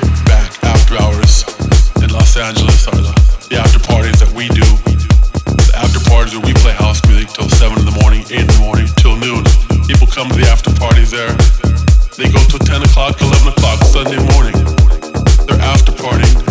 kick back after hours in Los Angeles are the, the after parties that we do. The after parties where we play house music till 7 in the morning, 8 in the morning, till noon. People come to the after parties there. They go till 10 o'clock, 11 o'clock Sunday morning. They're after partying.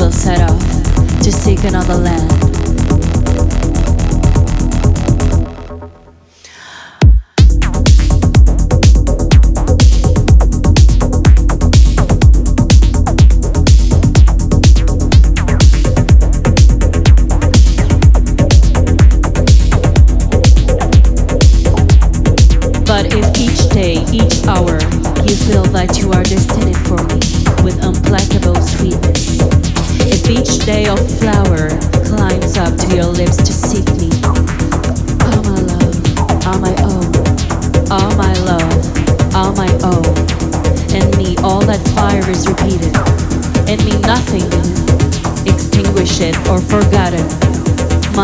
will set off to seek another land.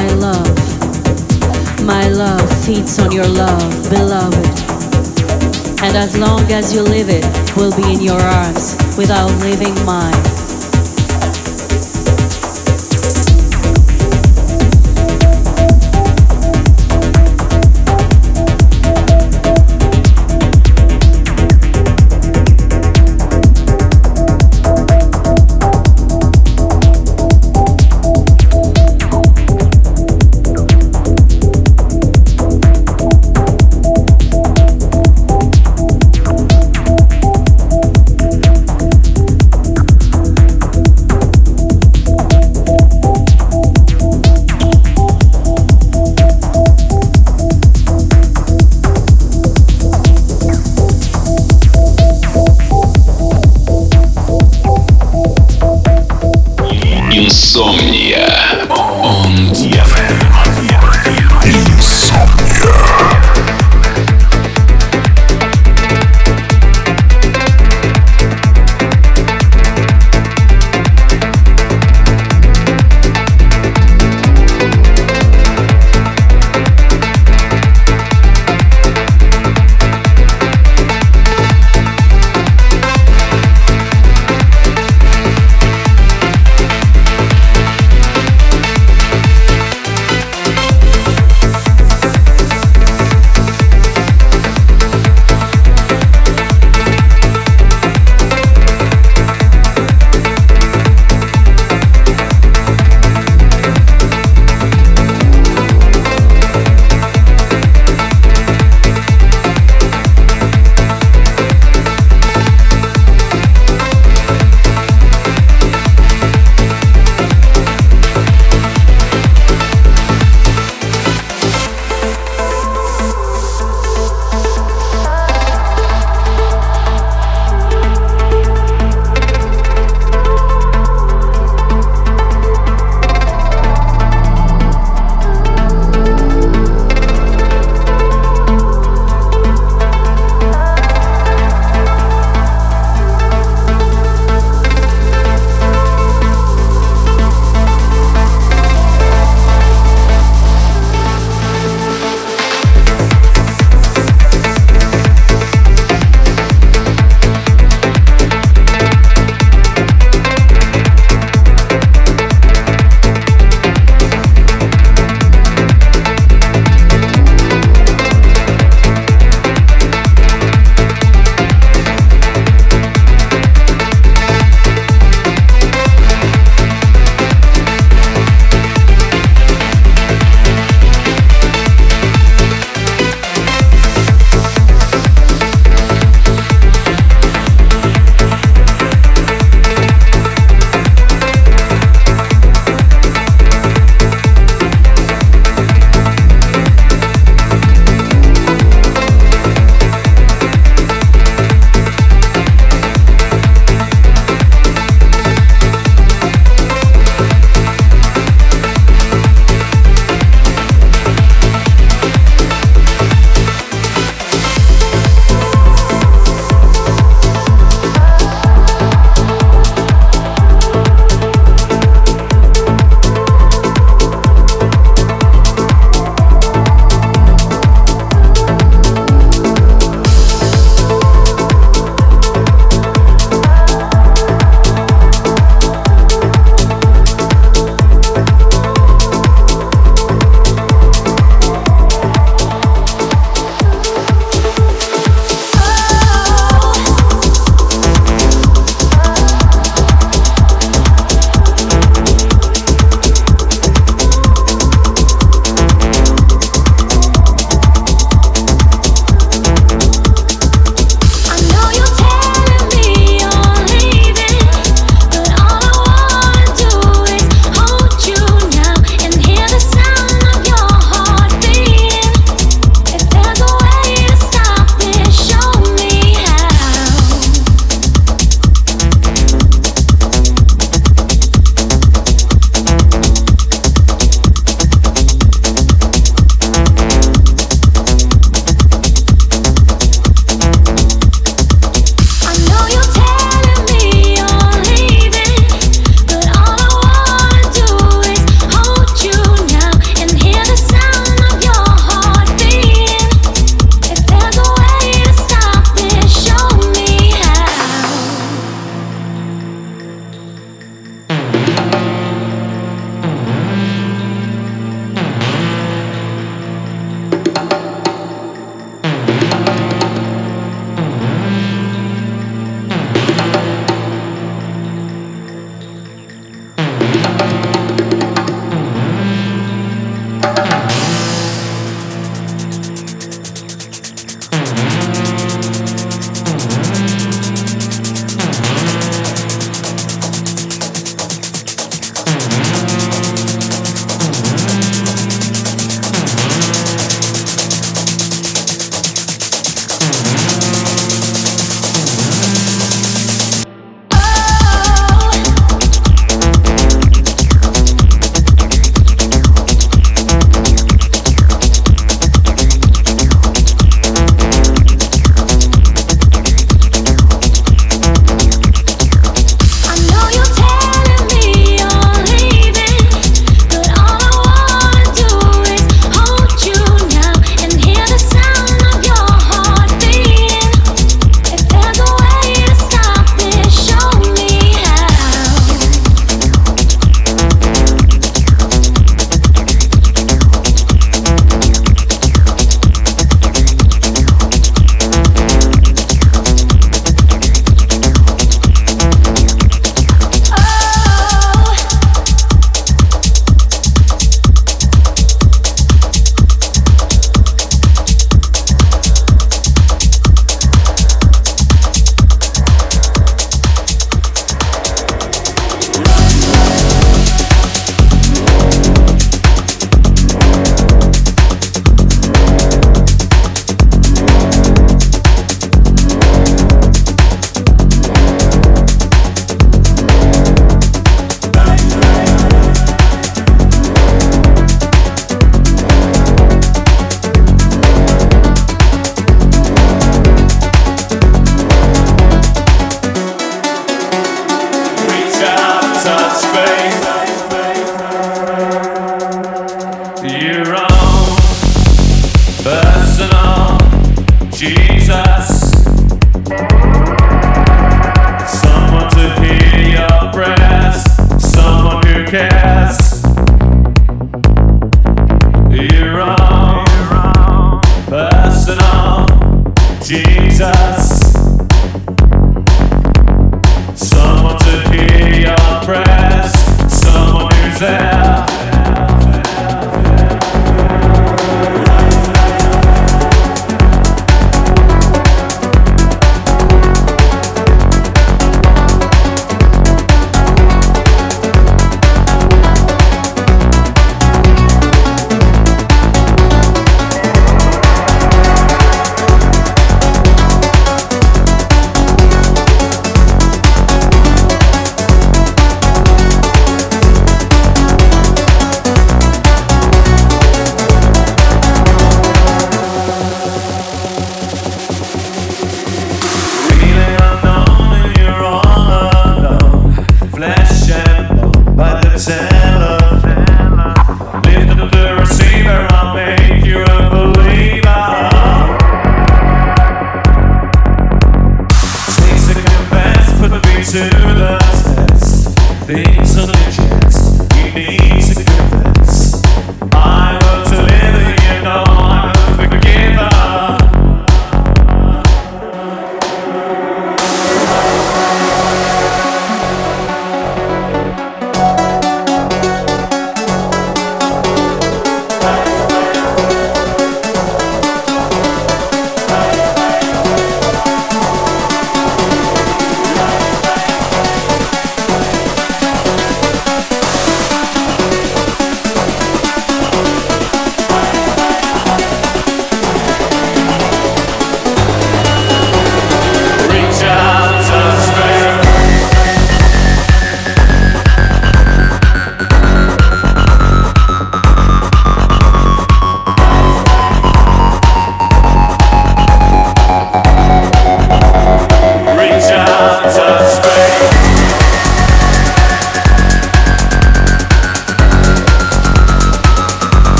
my love. My love feeds on your love, beloved. And as long as you live it, will be in your arms without leaving mine.